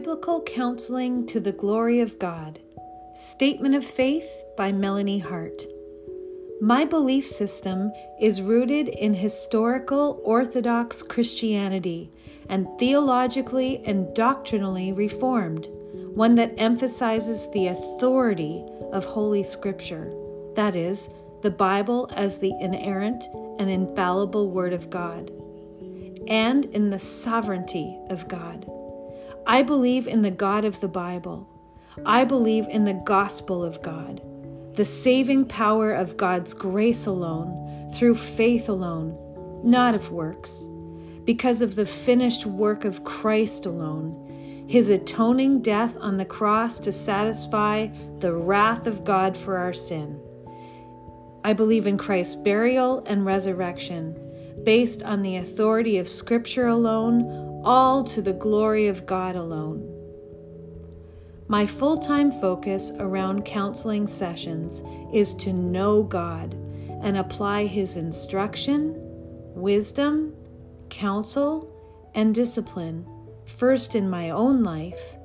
Biblical Counseling to the Glory of God. Statement of Faith by Melanie Hart. My belief system is rooted in historical Orthodox Christianity and theologically and doctrinally reformed, one that emphasizes the authority of Holy Scripture, that is, the Bible as the inerrant and infallible Word of God, and in the sovereignty of God. I believe in the God of the Bible. I believe in the gospel of God, the saving power of God's grace alone, through faith alone, not of works, because of the finished work of Christ alone, his atoning death on the cross to satisfy the wrath of God for our sin. I believe in Christ's burial and resurrection, based on the authority of Scripture alone all to the glory of God alone. My full time focus around counseling sessions is to know God and apply His instruction, wisdom, counsel, and discipline first in my own life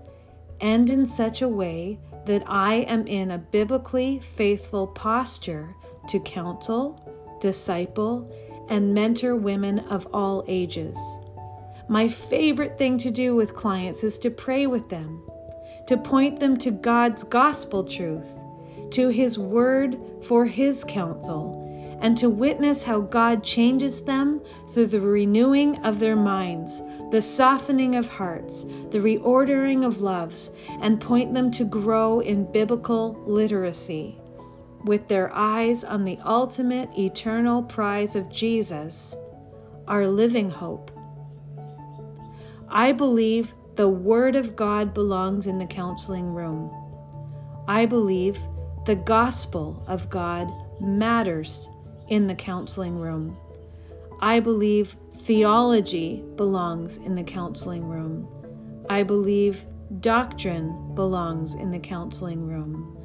and in such a way that I am in a biblically faithful posture to counsel, disciple, and mentor women of all ages. My favorite thing to do with clients is to pray with them, to point them to God's gospel truth, to His word for His counsel, and to witness how God changes them through the renewing of their minds, the softening of hearts, the reordering of loves, and point them to grow in biblical literacy. With their eyes on the ultimate eternal prize of Jesus, our living hope I believe the Word of God belongs in the counseling room. I believe the gospel of God matters in the counseling room. I believe theology belongs in the counseling room. I believe doctrine belongs in the counseling room.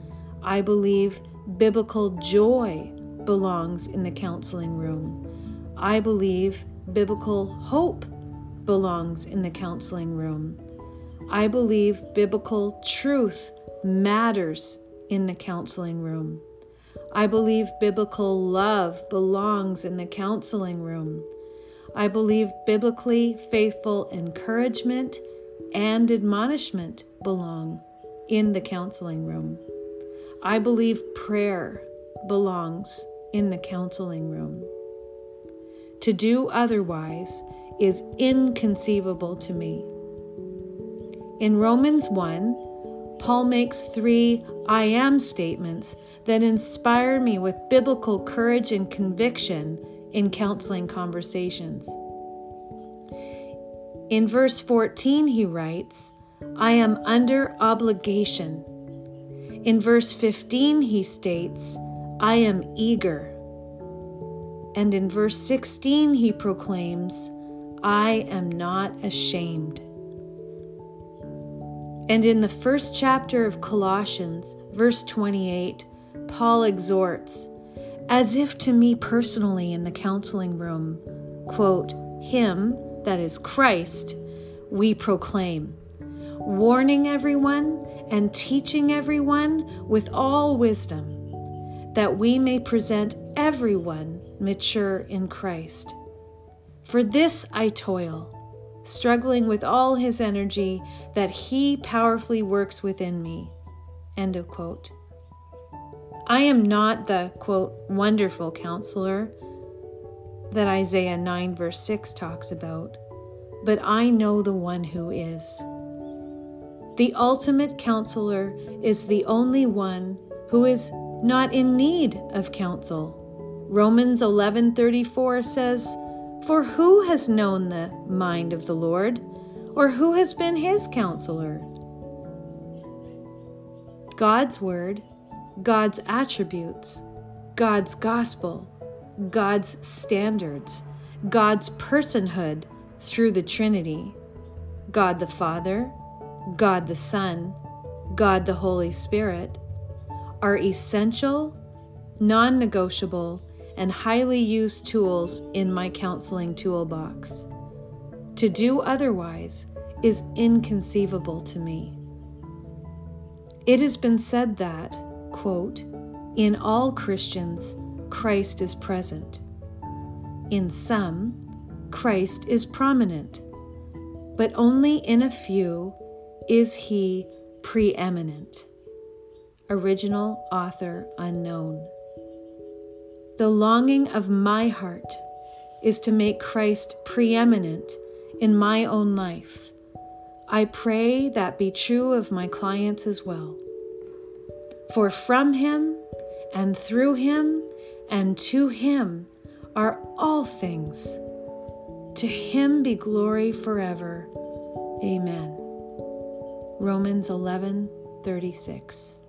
I believe biblical joy belongs in the counseling room. I believe biblical hope belongs in the counseling room. I believe biblical truth matters in the counseling room. I believe biblical love belongs in the counseling room. I believe biblically faithful encouragement and admonishment belong in the counseling room. I believe prayer belongs in the counseling room. To do otherwise is inconceivable to me. In Romans 1, Paul makes three I am statements that inspire me with biblical courage and conviction in counseling conversations. In verse 14, he writes, I am under obligation. In verse 15, he states, I am eager. And in verse 16, he proclaims, I am not ashamed. And in the first chapter of Colossians, verse 28, Paul exhorts, as if to me personally in the counseling room, quote, Him, that is Christ, we proclaim, warning everyone and teaching everyone with all wisdom, that we may present everyone mature in Christ. For this I toil, struggling with all his energy that he powerfully works within me. End of quote. I am not the, quote, wonderful counselor that Isaiah 9, verse 6 talks about, but I know the one who is. The ultimate counselor is the only one who is not in need of counsel. Romans 11:34 says, for who has known the mind of the Lord, or who has been his counselor? God's word, God's attributes, God's gospel, God's standards, God's personhood through the Trinity God the Father, God the Son, God the Holy Spirit are essential, non negotiable, and highly used tools in my counseling toolbox. To do otherwise is inconceivable to me. It has been said that, quote, in all Christians, Christ is present. In some, Christ is prominent, but only in a few is he preeminent. Original author unknown. The longing of my heart is to make Christ preeminent in my own life. I pray that be true of my clients as well. For from him and through him and to him are all things. To him be glory forever. Amen. Romans 11 36.